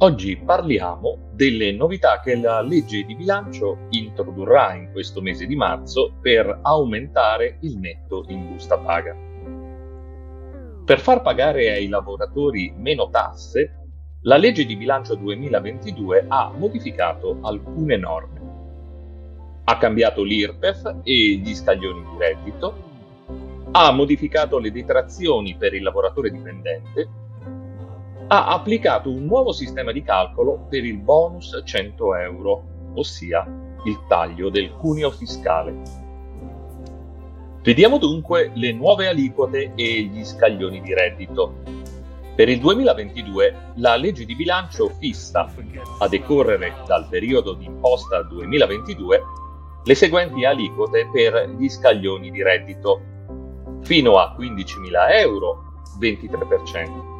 Oggi parliamo delle novità che la legge di bilancio introdurrà in questo mese di marzo per aumentare il netto in busta paga. Per far pagare ai lavoratori meno tasse, la legge di bilancio 2022 ha modificato alcune norme. Ha cambiato l'IRPEF e gli scaglioni di reddito, ha modificato le detrazioni per il lavoratore dipendente ha applicato un nuovo sistema di calcolo per il bonus 100 euro, ossia il taglio del cuneo fiscale. Vediamo dunque le nuove aliquote e gli scaglioni di reddito. Per il 2022 la legge di bilancio fissa, a decorrere dal periodo di imposta 2022, le seguenti aliquote per gli scaglioni di reddito. Fino a 15.000 euro 23%,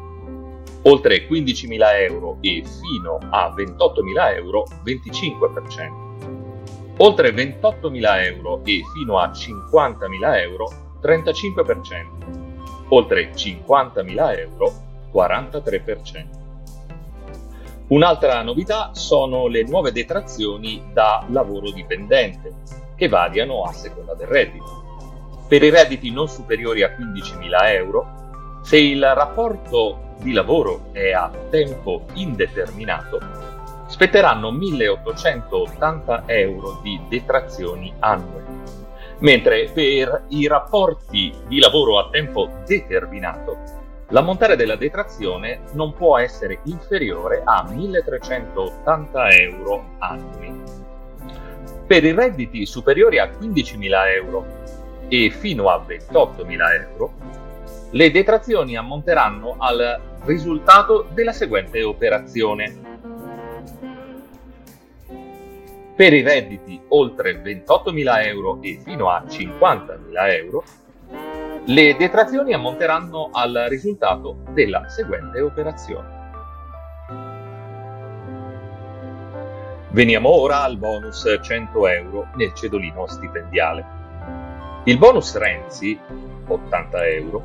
oltre 15.000 euro e fino a 28.000 euro 25%, oltre 28.000 euro e fino a 50.000 euro 35%, oltre 50.000 euro 43%. Un'altra novità sono le nuove detrazioni da lavoro dipendente, che variano a seconda del reddito. Per i redditi non superiori a 15.000 euro, se il rapporto di lavoro è a tempo indeterminato, spetteranno 1.880 euro di detrazioni annue, mentre per i rapporti di lavoro a tempo determinato l'ammontare della detrazione non può essere inferiore a 1.380 euro annui. Per i redditi superiori a 15.000 euro e fino a 28.000 euro, le detrazioni ammonteranno al risultato della seguente operazione. Per i redditi oltre 28.000 euro e fino a 50.000 euro, le detrazioni ammonteranno al risultato della seguente operazione. Veniamo ora al bonus 100 euro nel cedolino stipendiale. Il bonus Renzi, 80 euro,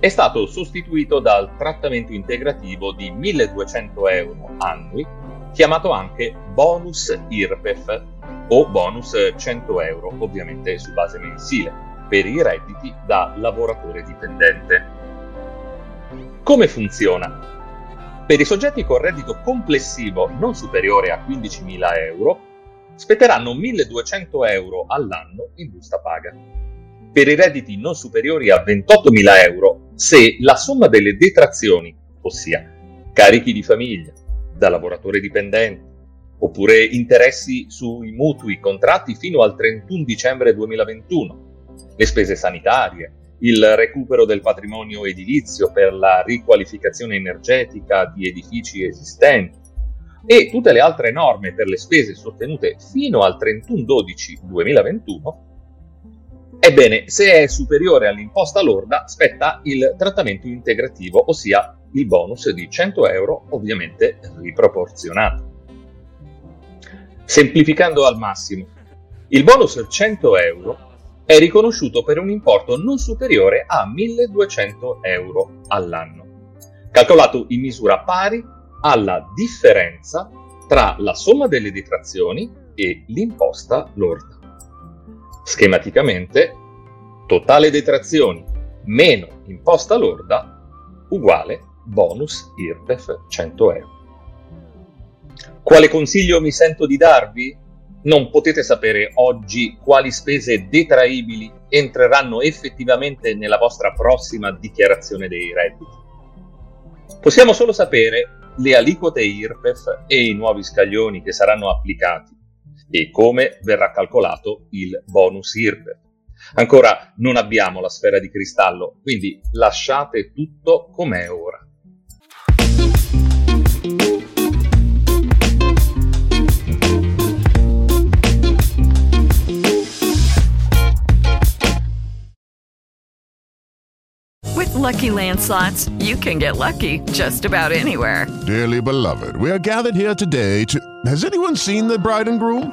è stato sostituito dal trattamento integrativo di 1200 euro annui, chiamato anche bonus IRPEF o bonus 100 euro, ovviamente su base mensile, per i redditi da lavoratore dipendente. Come funziona? Per i soggetti con reddito complessivo non superiore a 15.000 euro, spetteranno 1.200 euro all'anno in busta paga per i redditi non superiori a 28.000 euro se la somma delle detrazioni, ossia carichi di famiglia, da lavoratore dipendente, oppure interessi sui mutui contratti fino al 31 dicembre 2021, le spese sanitarie, il recupero del patrimonio edilizio per la riqualificazione energetica di edifici esistenti e tutte le altre norme per le spese sostenute fino al 31 12 2021 Ebbene, se è superiore all'imposta lorda, spetta il trattamento integrativo, ossia il bonus di 100 euro, ovviamente riproporzionato. Semplificando al massimo, il bonus 100 euro è riconosciuto per un importo non superiore a 1200 euro all'anno, calcolato in misura pari alla differenza tra la somma delle detrazioni e l'imposta lorda. Schematicamente, totale detrazioni meno imposta lorda uguale bonus IRPEF 100 euro. Quale consiglio mi sento di darvi? Non potete sapere oggi quali spese detraibili entreranno effettivamente nella vostra prossima dichiarazione dei redditi. Possiamo solo sapere le aliquote IRPEF e i nuovi scaglioni che saranno applicati e come verrà calcolato il bonus IRPEF. Ancora non abbiamo la sfera di cristallo, quindi lasciate tutto com'è ora. With Lucky Land slots, you can get lucky just about anywhere. Dearly beloved, we are gathered here today to. Has anyone seen the bride and groom?